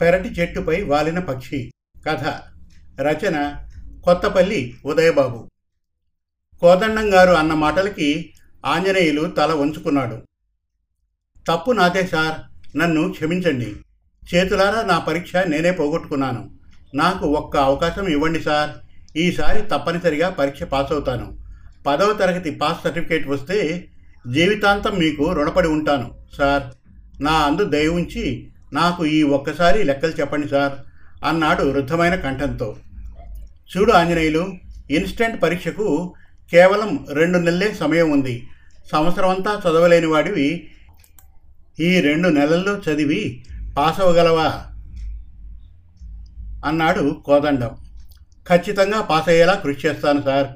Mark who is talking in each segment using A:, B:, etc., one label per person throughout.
A: పెరటి చెట్టుపై వాలిన పక్షి. కథ. రచన. కొత్తపల్లి ఉదయబాబు. కోదండం గారు అన్న మాటలకి ఆంజనేయులు తల వంచుకున్నాడు. తప్పు నాదే సార్. నన్ను క్షమించండి. చేతులారా నా పరీక్ష నేనే పోగొట్టుకున్నాను. నాకు ఒక్క అవకాశం ఇవ్వండి సార్. ఈసారి తప్పనిసరిగా పరీక్ష పాస్ అవుతాను పదవ తరగతి పాస్ సర్టిఫికేట్ వస్తే జీవితాంతం మీకు రుణపడి ఉంటాను సార్. నా అందు దయ ఉంచి నాకు ఈ ఒక్కసారి లెక్కలు చెప్పండి సార్ అన్నాడు వృద్ధమైన కంఠంతో. చూడు ఆంజనేయులు ఇన్స్టెంట్ పరీక్షకు కేవలం రెండు నెలలే సమయం ఉంది. సంవత్సరం అంతా చదవలేని వాడివి. ఈ రెండు నెలల్లో చదివి పాస్ అవ్వగలవా? అన్నాడు కోదండం. ఖచ్చితంగా పాస్ అయ్యేలా కృషి చేస్తాను సార్.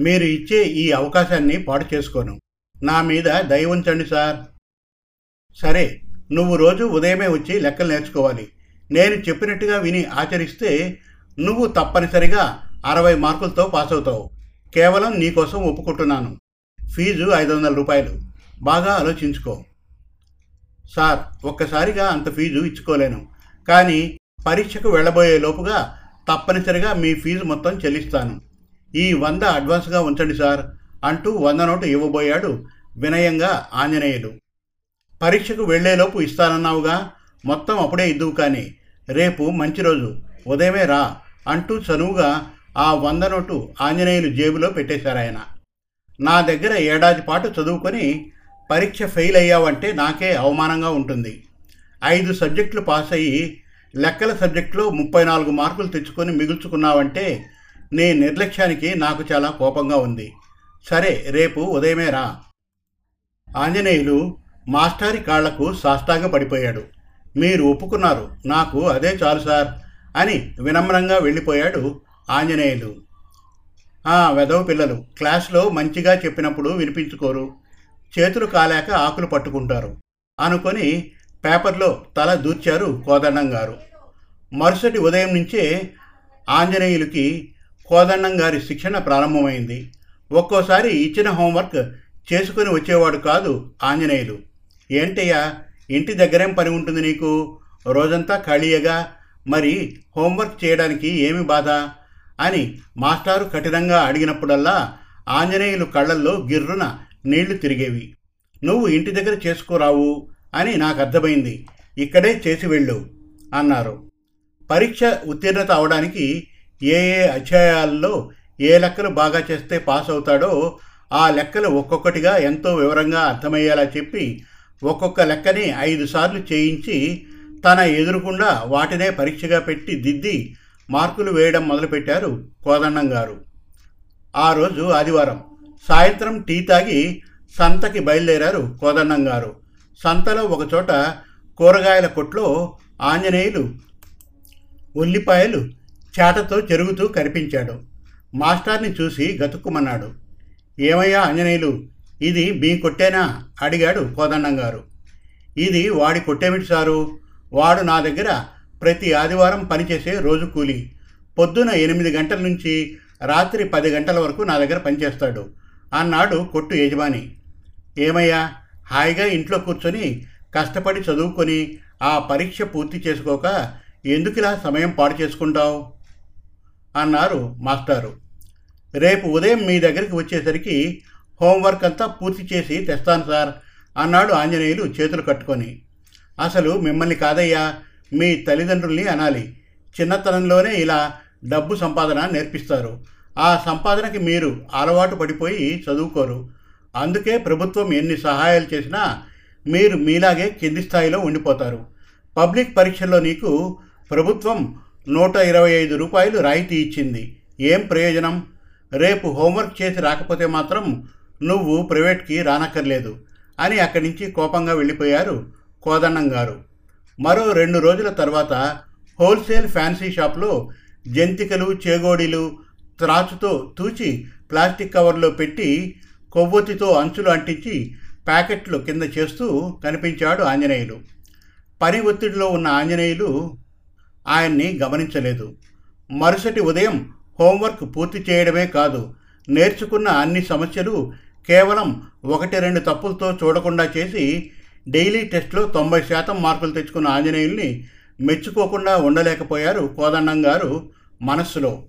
A: మీరు ఇచ్చే ఈ అవకాశాన్ని పాడు చేసుకోను. నా మీద దయ ఉంచండి సార్. సరే. నువ్వు రోజు ఉదయమే వచ్చి లెక్కలు నేర్చుకోవాలి. నేను చెప్పినట్టుగా విని ఆచరిస్తే నువ్వు తప్పనిసరిగా అరవై మార్కులతో పాస్ అవుతావు కేవలం నీకోసం ఒప్పుకుంటున్నాను. ఫీజు ఐదు వందల రూపాయలు. బాగా ఆలోచించుకో. సార్ ఒక్కసారిగా అంత ఫీజు ఇచ్చుకోలేను. కానీ పరీక్షకు వెళ్ళబోయే లోపుగా తప్పనిసరిగా మీ ఫీజు మొత్తం చెల్లిస్తాను. ఈ వంద అడ్వాన్స్గా ఉంచండి సార్ అంటూ వంద నోటు ఇవ్వబోయాడు వినయంగా ఆంజనేయుడు పరీక్షకు వెళ్ళేలోపు ఇస్తానన్నావుగా? మొత్తం అప్పుడే ఇద్దువు కానీ. రేపు మంచి రోజు. ఉదయమే రా అంటూ చనువుగా ఆ వంద నోటు ఆంజనేయులు జేబులో పెట్టేశారాయన. నా దగ్గర ఏడాది పాటు చదువుకొని పరీక్ష ఫెయిల్ అయ్యావంటే నాకే అవమానంగా ఉంటుంది. ఐదు సబ్జెక్టులు పాస్ అయ్యి లెక్కల సబ్జెక్టులో ముప్పై నాలుగు మార్కులు తెచ్చుకొని మిగుల్చుకున్నావంటే నీ నిర్లక్ష్యానికి నాకు చాలా కోపంగా ఉంది. సరే రేపు ఉదయమే రా. ఆంజనేయులు మాస్టారి కాళ్ళకు సాష్టాంగ పడిపోయాడు. మీరు ఒప్పుకున్నారు. నాకు అదే చాలు సార్ అని వినమ్రంగా వెళ్ళిపోయాడు ఆంజనేయులు. ఆ వెదవ పిల్లలు క్లాస్లో మంచిగా చెప్పినప్పుడు వినిపించుకోరు. చేతులు కాలేక ఆకులు పట్టుకుంటారు. అనుకొని పేపర్లో తల దూర్చారు కోదండం గారు. మరుసటి ఉదయం నుంచే ఆంజనేయులకి కోదండం గారి శిక్షణ ప్రారంభమైంది. ఒక్కోసారి ఇచ్చిన హోంవర్క్ చేసుకుని వచ్చేవాడు కాదు ఆంజనేయులు. ఏంటయ్యా? ఇంటి దగ్గరేం పని ఉంటుంది నీకు? రోజంతా ఖాళీయగా? మరి హోంవర్క్ చేయడానికి ఏమి బాధ? అని మాస్టారు కఠినంగా అడిగినప్పుడల్లా ఆంజనేయులు కళ్ళల్లో గిర్రున నీళ్ళు తిరిగేవి. నువ్వు ఇంటి దగ్గర చేసుకోరావు అని నాకు అర్థమైంది ఇక్కడే చేసి వెళ్ళు అన్నారు. పరీక్ష ఉత్తీర్ణత అవడానికి ఏ ఏ అధ్యాయాల్లో ఏ లెక్కలు బాగా చేస్తే పాస్ అవుతాడో ఆ లెక్కలు ఒక్కొక్కటిగా ఎంతో వివరంగా అర్థమయ్యేలా చెప్పి ఒక్కొక్క లెక్కని ఐదు సార్లు చేయించి తన ఎదురుకుండా వాటినే పరీక్షగా పెట్టి దిద్ది మార్కులు వేయడం మొదలుపెట్టారు కోదండం గారు. ఆ రోజు ఆదివారం సాయంత్రం టీ తాగి సంతకి బయలుదేరారు కోదండం గారు. సంతలో ఒకచోట కూరగాయల కొట్లో ఆంజనేయులు ఉల్లిపాయలు చేటతో చెరుగుతూ కనిపించాడు. మాస్టర్ని చూసి గతుక్కుమన్నాడు. ఏమయ్యా ఆంజనేయులు ఇది మీ కొట్టేనా? అడిగాడు కోదండం గారు. ఇది వాడి కొట్టేమిటి సారు? వాడు నా దగ్గర ప్రతి ఆదివారం పనిచేసే రోజు కూలి. పొద్దున ఎనిమిది గంటల నుంచి రాత్రి పది గంటల వరకు నా దగ్గర పనిచేస్తాడు. అన్నాడు కొట్టు యజమాని. ఏమయ్యా? హాయిగా ఇంట్లో కూర్చొని కష్టపడి చదువుకొని ఆ పరీక్ష పూర్తి చేసుకోక ఎందుకులా సమయం పాడు చేసుకుంటావు? అన్నారు మాస్టారు. రేపు ఉదయం మీ దగ్గరికి వచ్చేసరికి హోంవర్క్ అంతా పూర్తి చేసి తెస్తాను సార్ అన్నాడు ఆంజనేయులు చేతులు కట్టుకొని. అసలు మిమ్మల్ని కాదయ్యా మీ తల్లిదండ్రుల్ని అనాలి. చిన్నతనంలోనే ఇలా డబ్బు సంపాదన నేర్పిస్తారు. ఆ సంపాదనకి మీరు అలవాటు పడిపోయి చదువుకోరు. అందుకే ప్రభుత్వం ఎన్ని సహాయాలు చేసినా మీరు మీలాగే కింది స్థాయిలో ఉండిపోతారు. పబ్లిక్ పరీక్షల్లో నీకు ప్రభుత్వం నూట ఇరవై ఐదు రూపాయలు రాయితీ ఇచ్చింది. ఏం ప్రయోజనం? రేపు హోంవర్క్ చేసి రాకపోతే మాత్రం నువ్వు ప్రైవేట్కి రానక్కర్లేదు అని అక్కడి నుంచి కోపంగా వెళ్ళిపోయారు కోదన్నం గారు. మరో రెండు రోజుల తర్వాత హోల్సేల్ ఫ్యాన్సీ షాప్లో జంతికలు చేగోడీలు త్రాచుతో తూచి ప్లాస్టిక్ కవర్లో పెట్టి కొవ్వొత్తితో అంచులు అంటించి ప్యాకెట్లు కింద చేస్తూ కనిపించాడు ఆంజనేయులు. పని ఒత్తిడిలో ఉన్న ఆంజనేయులు ఆయన్ని గమనించలేదు. మరుసటి ఉదయం హోంవర్క్ పూర్తి చేయడమే కాదు నేర్చుకున్న అన్ని సమస్యలు కేవలం ఒకటి రెండు తప్పులతో చూడకుండా చేసి డైలీ టెస్ట్లో తొంభై శాతం మార్కులు తెచ్చుకున్న ఆంజనేయుల్ని మెచ్చుకోకుండా ఉండలేకపోయారు కోదండం గారు మనస్సులో.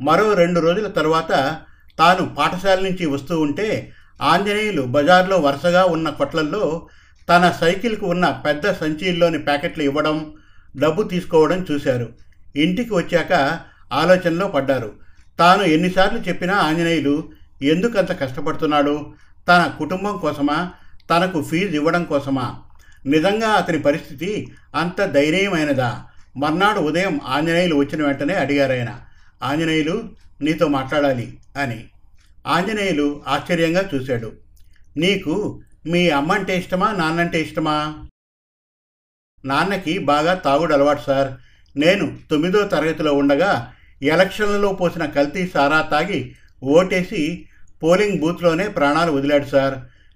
A: మరో రెండు రోజుల తర్వాత తాను పాఠశాల నుంచి వస్తూ ఉంటే ఆంజనేయులు బజార్లో వరుసగా ఉన్న కొట్లల్లో తన సైకిల్కు ఉన్న పెద్ద సంచీల్లోని ప్యాకెట్లు ఇవ్వడం డబ్బు తీసుకోవడం చూశారు. ఇంటికి వచ్చాక ఆలోచనలో పడ్డారు. తాను ఎన్నిసార్లు చెప్పినా ఆంజనేయులు ఎందుకంత కష్టపడుతున్నాడు? తన కుటుంబం కోసమా? తనకు ఫీజు ఇవ్వడం కోసమా? నిజంగా అతని పరిస్థితి అంత ధైర్యమైనదా? మర్నాడు ఉదయం ఆంజనేయులు వచ్చిన వెంటనే అడిగారాయన. ఆంజనేయులు నీతో మాట్లాడాలి అని. ఆంజనేయులు ఆశ్చర్యంగా చూశాడు. నీకు మీ అమ్మంటే ఇష్టమా? నాన్నంటే ఇష్టమా? నాన్నకి బాగా తాగుడు అలవాటు సార్. నేను తొమ్మిదో తరగతిలో ఉండగా ఎలక్షన్లలో పోసిన కల్తీ సారా తాగి ఓటేసి పోలింగ్ బూత్లోనే ప్రాణాలు వదిలాడు సార్.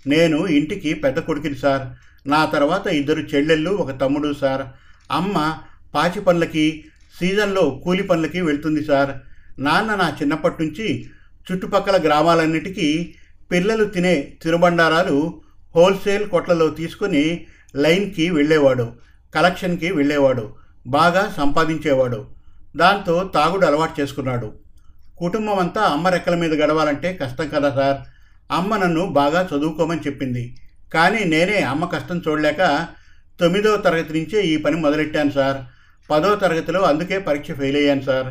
A: నేను ఇంటికి పెద్ద కొడుకుని సార్. నా తర్వాత ఇద్దరు చెల్లెళ్ళు ఒక తమ్ముడు సార్. అమ్మ పాచి పనులకి సీజన్లో కూలి పనులకి వెళ్తుంది సార్. నాన్న నా చిన్నప్పటి నుంచి చుట్టుపక్కల గ్రామాలన్నిటికీ పిల్లలు తినే తినుబండారాలు హోల్సేల్ కొట్లలో తీసుకుని లైన్కి వెళ్ళేవాడు కలెక్షన్కి వెళ్ళేవాడు బాగా సంపాదించేవాడు. దాంతో తాగుడు అలవాటు చేసుకున్నాడు. కుటుంబం అంతా అమ్మ రెక్కల మీద గడవాలంటే కష్టం కదా సార్. అమ్మ నన్ను బాగా చదువుకోమని చెప్పింది. కానీ నేనే అమ్మ కష్టం చూడలేక తొమ్మిదవ తరగతి నుంచే ఈ పని మొదలెట్టాను సార్. పదో తరగతిలో అందుకే పరీక్ష ఫెయిల్ అయ్యాను సార్.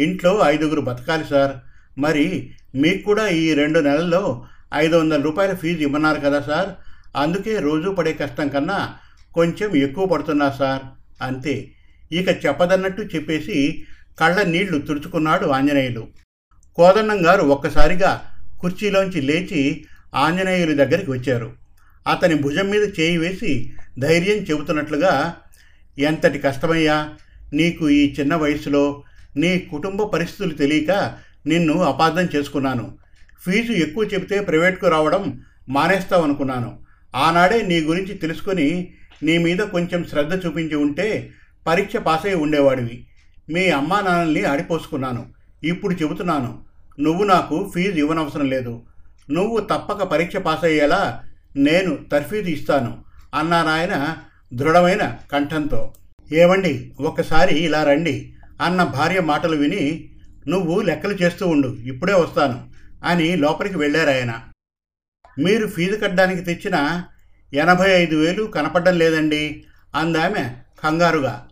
A: ఇంట్లో ఐదుగురు బతకాలి సార్. మరి మీకు కూడా ఈ రెండు నెలల్లో ఐదు వందల రూపాయల ఫీజు ఇవ్వన్నారు కదా సార్. అందుకే రోజు పడే కష్టం కన్నా కొంచెం ఎక్కువ పడుతున్నా సార్. అంతే. ఇక చెప్పదన్నట్టు చెప్పేసి కళ్ళ నీళ్ళు తుడుచుకున్నాడు ఆంజనేయులు. కోదన్నం గారు ఒక్కసారిగా కుర్చీలోంచి లేచి ఆంజనేయులు దగ్గరికి వచ్చారు. అతని భుజం మీద చేయి వేసి ధైర్యం చెబుతున్నట్లుగా ఎంతటి కష్టమయ్యా నీకు ఈ చిన్న వయసులో నీ కుటుంబ పరిస్థితులు తెలియక నిన్ను అపార్థం చేసుకున్నాను. ఫీజు ఎక్కువ చెబితే ప్రైవేట్కు రావడం మానేస్తావనుకున్నాను. ఆనాడే నీ గురించి తెలుసుకొని నీ మీద కొంచెం శ్రద్ధ చూపించి ఉంటే పరీక్ష పాస్ అయి ఉండేవాడివి. మీ అమ్మా నాన్నల్ని ఆడిపోసుకున్నాను. ఇప్పుడు చెబుతున్నాను నువ్వు నాకు ఫీజు ఇవ్వనవసరం లేదు. నువ్వు తప్పక పరీక్ష పాస్ అయ్యేలా నేను తర్ఫీదు ఇస్తాను అన్నారాయన దృఢమైన కంఠంతో. ఏమండి ఒక్కసారి ఇలా రండి అన్న భార్య మాటలు విని నువ్వు లెక్కలు చేస్తూ ఉండు ఇప్పుడే వస్తాను అని లోపలికి వెళ్ళారాయన మీరు ఫీజు కట్టడానికి తెచ్చిన ఎనభై ఐదు వేలు కనపడడం లేదండి అందామె కంగారుగా.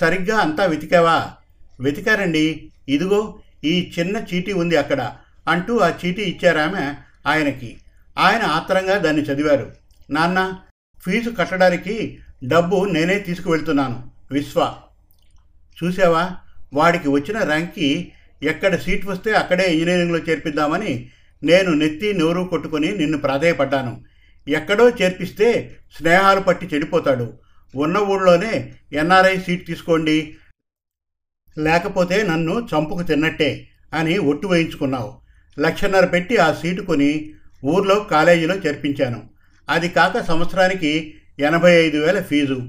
A: సరిగ్గా అంతా వెతికావా? వెతికారండి ఇదిగో ఈ చిన్న చీటీ ఉంది అక్కడ అంటూ ఆ చీటీ ఇచ్చారామె ఆయనకి. ఆయన ఆత్రంగా దాన్ని చదివారు. నాన్న ఫీజు కట్టడానికి డబ్బు నేనే తీసుకువెళ్తున్నాను. విశ్వ. చూసావా వాడికి వచ్చిన ర్యాంక్కి ఎక్కడ సీట్ వస్తే అక్కడే ఇంజనీరింగ్లో చేర్పిద్దామని నేను నెత్తి నోరు కొట్టుకొని నిన్ను ప్రాధేయపడ్డాను. ఎక్కడో చేర్పిస్తే స్నేహాలు పట్టి చెడిపోతాడు. ఉన్న ఊళ్ళోనే ఎన్ఆర్ఐ సీట్ తీసుకోండి లేకపోతే నన్ను చంపుకు తిన్నట్టే అని ఒట్టు వేయించుకున్నావు. లక్షన్నర పెట్టి ఆ సీటు కొని ఊర్లో కాలేజీలో చేర్పించాను. అది కాక సంవత్సరానికి ఎనభై ఐదు వేల ఫీజు.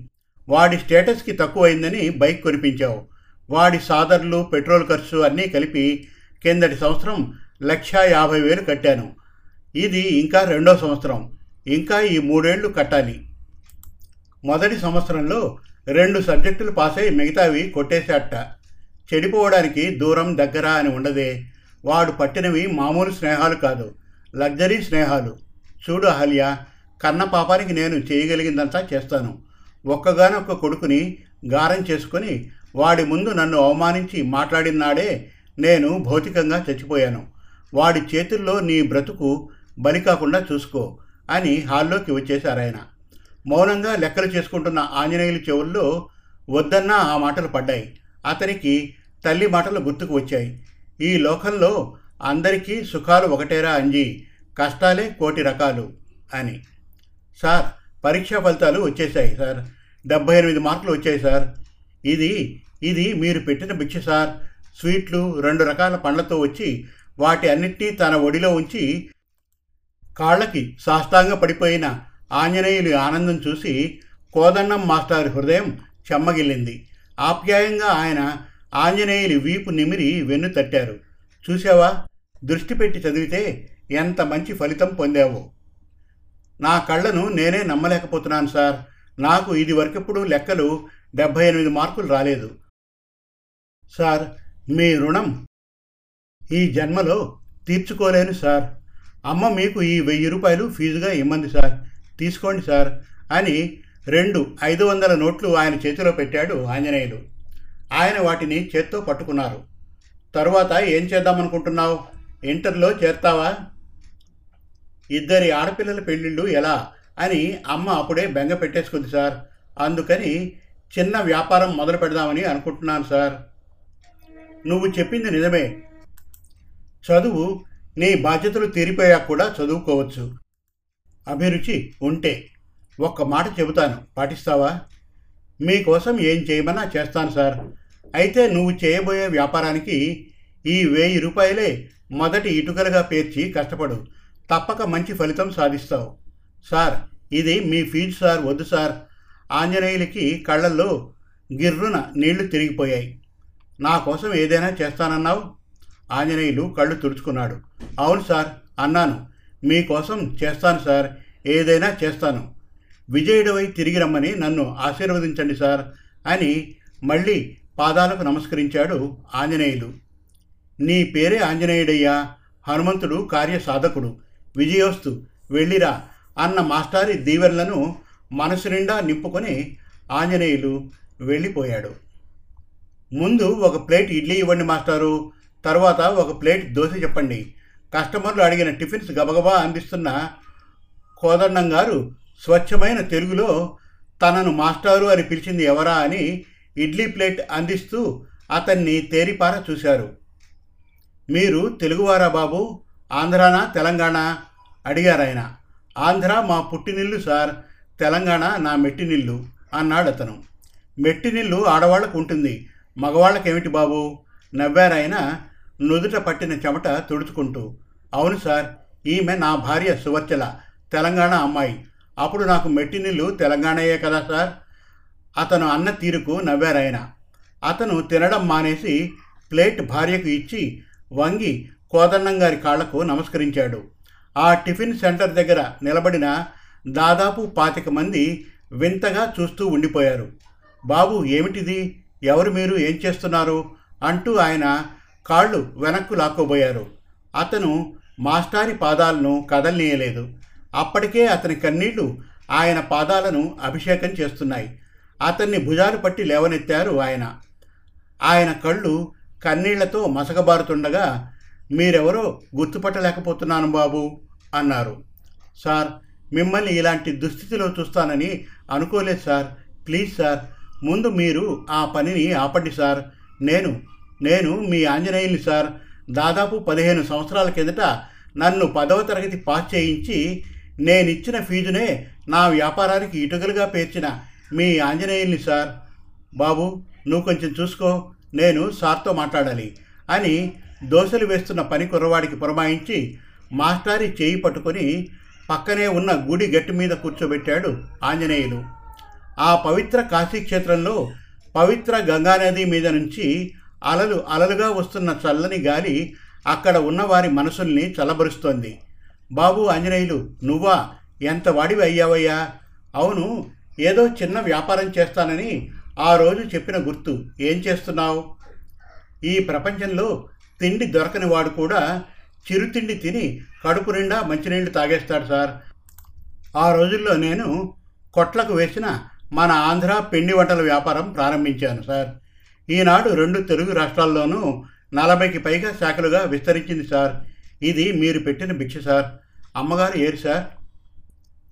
A: వాడి స్టేటస్కి తక్కువైందని బైక్ కొనిపించావు. వాడి సాదర్లు పెట్రోల్ ఖర్చు అన్నీ కలిపి కిందటి సంవత్సరం లక్ష యాభై వేలు కట్టాను. ఇది ఇంకా రెండో సంవత్సరం. ఇంకా ఈ మూడేళ్ళు కట్టాలి. మొదటి సంవత్సరంలో రెండు సబ్జెక్టులు పాస్ అయి మిగతావి కొట్టేసేట చెడిపోవడానికి దూరం దగ్గర అని ఉండదే. వాడు పట్టినవి మామూలు స్నేహాలు కాదు లగ్జరీ స్నేహాలు. చూడు అహల్య కన్న పాపానికి నేను చేయగలిగిందంతా చేస్తాను. ఒక్కగానొక్క కొడుకుని గారం చేసుకొని వాడి ముందు నన్ను అవమానించి మాట్లాడినాడే నేను భౌతికంగా చచ్చిపోయాను. వాడి చేతుల్లో నీ బ్రతుకు బలి కాకుండా చూసుకో అని హాల్లోకి వచ్చేశారాయన. మౌనంగా లెక్కలు చేసుకుంటున్న ఆంజనేయుల చెవుల్లో వద్దన్నా ఆ మాటలు పడ్డాయి. అతనికి తల్లి మాటలు గుర్తుకు వచ్చాయి. ఈ లోకంలో అందరికీ సుఖాలు ఒకటేరా అంజీ. కష్టాలే కోటి రకాలు అని. సార్ పరీక్షా ఫలితాలు వచ్చేసాయి సార్. డెబ్భై ఎనిమిది మార్కులు వచ్చాయి సార్. ఇది ఇది మీరు పెట్టిన భిక్ష సార్. స్వీట్లు రెండు రకాల పండ్లతో వచ్చి వాటి అన్నిటినీ తన ఒడిలో ఉంచి కాళ్ళకి సాష్టాంగ పడిపోయిన ఆంజనేయులు ఆనందం చూసి కోదన్నం మాస్టర్ హృదయం చెమ్మగిల్లింది. ఆప్యాయంగా ఆయన ఆంజనేయుని వీపు నిమిరి వెన్ను తట్టారు. చూసావా దృష్టి పెట్టి చదివితే ఎంత మంచి ఫలితం పొందావో? నా కళ్ళను నేనే నమ్మలేకపోతున్నాను సార్. నాకు ఇది వరకెప్పుడు లెక్కలు డెబ్భై ఎనిమిది మార్కులు రాలేదు. సార్ మీ రుణం ఈ జన్మలో తీర్చుకోలేను సార్. అమ్మ మీకు ఈ వెయ్యి రూపాయలు ఫీజుగా ఇమ్మంది సార్. తీసుకోండి సార్ అని రెండు ఐదు వందల నోట్లు ఆయన చేతిలో పెట్టాడు ఆంజనేయులు ఆయన వాటిని చేత్తో పట్టుకున్నారు. తరువాత ఏం చేద్దామనుకుంటున్నావు? ఇంటర్లో చేర్తావా? ఇద్దరి ఆడపిల్లల పెళ్ళిళ్ళు ఎలా? అని అమ్మ అప్పుడే బెంగ పెట్టేసుకుంది సార్. అందుకని చిన్న వ్యాపారం మొదలు పెడదామని అనుకుంటున్నాను సార్. నువ్వు చెప్పింది నిజమే. చదువు నీ బాధ్యతలు తీరిపోయాక కూడా చదువుకోవచ్చు. అభిరుచి ఉంటే ఒక్క మాట చెబుతాను. పాటిస్తావా? మీకోసం ఏం చేయమన్నా చేస్తాను సార్. అయితే నువ్వు చేయబోయే వ్యాపారానికి ఈ వెయ్యి రూపాయలే మొదటి ఇటుకలుగా పేర్చి కష్టపడు. తప్పక మంచి ఫలితం సాధిస్తావు. సార్ ఇది మీ ఫీజు సార్ వద్దు సార్. ఆంజనేయులకి కళ్ళల్లో గిర్రున నీళ్ళు తిరిగిపోయాయి. నా కోసం ఏదైనా చేస్తానన్నావు? ఆంజనేయులు కళ్ళు తుడుచుకున్నాడు. అవును సార్ అన్నాను. మీకోసం చేస్తాను సార్ ఏదైనా చేస్తాను. విజయుడవై తిరిగి రమ్మని నన్ను ఆశీర్వదించండి సార్ అని మళ్ళీ పాదాలకు నమస్కరించాడు ఆంజనేయులు. నీ పేరే ఆంజనేయుడయ్యా హనుమంతుడు కార్యసాధకుడు విజయోస్తు వెళ్ళిరా అన్న మాస్టారి దీవెనలను మనసు నిండా నింపుకొని ఆంజనేయులు వెళ్ళిపోయాడు. ముందు ఒక ప్లేట్ ఇడ్లీ ఇవ్వండి మాస్టారు తర్వాత ఒక ప్లేట్ దోశ చెప్పండి. కస్టమర్లు అడిగిన టిఫిన్స్ గబగబా అందిస్తున్న కోదండం గారు స్వచ్ఛమైన తెలుగులో తనను మాస్టారు అని పిలిచింది ఎవరా అని ఇడ్లీ ప్లేట్ అందిస్తూ అతన్ని తేరిపార చూశారు. మీరు తెలుగువారా బాబు? ఆంధ్రానా? తెలంగాణ? అడిగారాయన. ఆంధ్ర మా పుట్టినిల్లు సార్. తెలంగాణ నా మెట్టినిల్లు అన్నాడు అతను మెట్టినిల్లు ఆడవాళ్ళకు ఉంటుంది. మగవాళ్ళకేమిటి బాబు? నవ్వారాయన నుదుట పట్టిన చెమట తుడుచుకుంటూ అవును సార్ ఈమె నా భార్య సువర్చల తెలంగాణ అమ్మాయి. అప్పుడు నాకు మెట్టినిల్లు తెలంగాణయే కదా సార్? అతను అన్న తీరుకు నవ్వారాయన. అతను తినడం మానేసి ప్లేట్ భార్యకు ఇచ్చి వంగి కోదన్నం గారి కాళ్ళకు నమస్కరించాడు. ఆ టిఫిన్ సెంటర్ దగ్గర నిలబడిన దాదాపు పాతిక మంది వింతగా చూస్తూ ఉండిపోయారు. బాబు ఏమిటిది? ఎవరు మీరు? ఏం చేస్తున్నారు? అంటూ ఆయన కాళ్ళు వెనక్కు లాక్కోబోయారు. అతను మాస్టారి పాదాలను కదలనీయలేదు. అప్పటికే అతని కన్నీళ్ళు ఆయన పాదాలను అభిషేకం చేస్తున్నాయి. అతన్ని భుజాలు పట్టి లేవనెత్తారు ఆయన. ఆయన కళ్ళు కన్నీళ్ళతో మసకబారుతుండగా మీరెవరో గుర్తుపట్టలేకపోతున్నాను బాబు అన్నారు. సార్ మిమ్మల్ని ఇలాంటి దుస్థితిలో చూస్తానని అనుకోలేదు సార్. ప్లీజ్ సార్ ముందు మీరు ఆ పనిని ఆపండి సార్. నేను నేను మీ ఆంజనేయుని సార్. దాదాపు పదిహేను సంవత్సరాల కిందట నన్ను పదవ తరగతి పాస్ చేయించి నేనిచ్చిన ఫీజునే నా వ్యాపారానికి ఇటుకలుగా పేర్చిన మీ ఆంజనేయుల్ని సార్. బాబు నువ్వు కొంచెం చూసుకో నేను సార్తో మాట్లాడాలి అని దోశలు వేస్తున్న పని కుర్రవాడికి పురమాయించి మాస్టారి చేయి పట్టుకొని పక్కనే ఉన్న గుడి గట్టి మీద కూర్చోబెట్టాడు ఆంజనేయులు. ఆ పవిత్ర కాశీక్షేత్రంలో పవిత్ర గంగానది మీద నుంచి అలలు అలలుగా వస్తున్న చల్లని గాలి అక్కడ ఉన్న వారి మనసుల్ని చల్లబరుస్తోంది బాబు ఆంజనేయులు నువ్వా? ఎంత వాడివి అయ్యావయ్యా? అవును ఏదో చిన్న వ్యాపారం చేస్తానని ఆ రోజు చెప్పిన గుర్తు. ఏం చేస్తున్నావు? ఈ ప్రపంచంలో తిండి దొరకని వాడు కూడా చిరుతిండి తిని కడుపు నిండా మంచినీళ్ళు తాగేస్తాడు సార్. ఆ రోజుల్లో నేను కొట్లకు వేసిన మన ఆంధ్ర పిండి వంటల వ్యాపారం ప్రారంభించాను సార్. ఈనాడు రెండు తెలుగు రాష్ట్రాల్లోనూ నలభైకి పైగా శాఖలుగా విస్తరించింది సార్. ఇది మీరు పెట్టిన భిక్ష సార్. అమ్మగారు ఏరు సార్?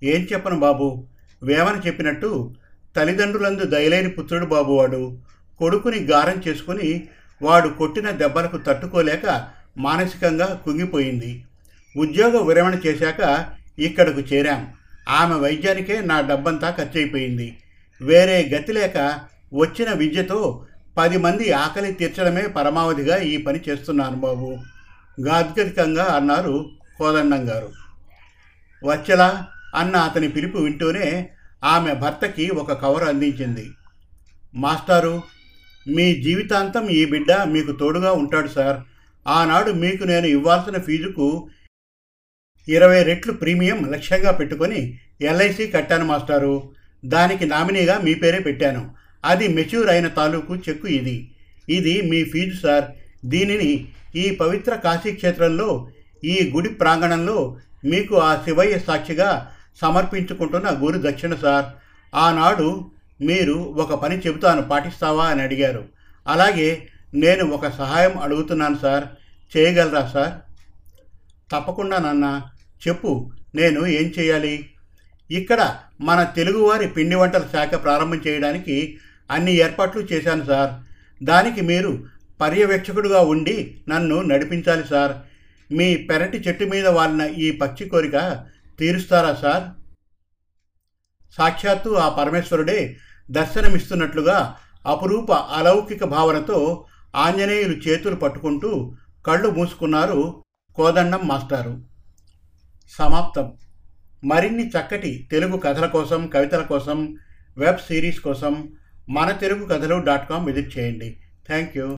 A: ఏం చెప్పను బాబు? వేమన చెప్పినట్టు తల్లిదండ్రులందు దయలేని పుత్రుడు బాబు వాడు కొడుకుని గారం చేసుకుని వాడు కొట్టిన దెబ్బలకు తట్టుకోలేక మానసికంగా కుంగిపోయింది. ఉద్యోగ విరమణ చేశాక ఇక్కడకు చేరాం. ఆమె వైద్యానికే నా డబ్బంతా ఖర్చయిపోయింది. వేరే గతి లేక వచ్చిన విద్యతో పది మంది ఆకలి తీర్చడమే పరమావధిగా ఈ పని చేస్తున్నాను బాబు. గాద్గదికంగా అన్నారు కోదండం గారు. వచ్చలా అన్న అతని పిలుపు వింటూనే ఆమె భర్తకి ఒక కవర్ అందించింది. మాస్టారు మీ జీవితాంతం ఈ బిడ్డ మీకు తోడుగా ఉంటాడు సార్. ఆనాడు మీకు నేను ఇవ్వాల్సిన ఫీజుకు ఇరవై రెట్లు ప్రీమియం లక్ష్యంగా పెట్టుకొని ఎల్ఐసి కట్టాను మాస్టారు. దానికి నామినీగా మీ పేరే పెట్టాను. అది మెచ్యూర్ అయిన తాలూకు చెక్కు ఇది. ఇది మీ ఫీజు సార్. దీనిని ఈ పవిత్ర కాశీ క్షేత్రంలో ఈ గుడి ప్రాంగణంలో మీకు ఆ శివయ్య సాక్షిగా సమర్పించుకుంటున్న గురు దక్షిణ సార్ ఆనాడు మీరు ఒక పని చెబుతాను పాటిస్తావా అని అడిగారు. అలాగే నేను ఒక సహాయం అడుగుతున్నాను సార్ చేయగలరా సార్? తప్పకుండా నాన్న చెప్పు నేను ఏం చేయాలి? ఇక్కడ మన తెలుగువారి పిండి వంటల శాఖ ప్రారంభం చేయడానికి అన్ని ఏర్పాట్లు చేశాను సార్. దానికి మీరు పర్యవేక్షకుడుగా ఉండి నన్ను నడిపించాలి సార్. మీ పెరటి చెట్టు మీద వాలిన ఈ పక్షి కోరిక తీరుస్తారా సార్? సాక్షాత్తు ఆ పరమేశ్వరుడే దర్శనమిస్తున్నట్లుగా అపురూప అలౌకిక భావనతో ఆంజనేయులు చేతులు పట్టుకుంటూ కళ్ళు మూసుకున్నారు కోదండం మాస్టారు. సమాప్తం. మరిన్ని చక్కటి తెలుగు కథల కోసం కవితల కోసం వెబ్ సిరీస్ కోసం మన తెలుగు కథలు డాట్ కామ్ విజిట్ చేయండి. Thank you.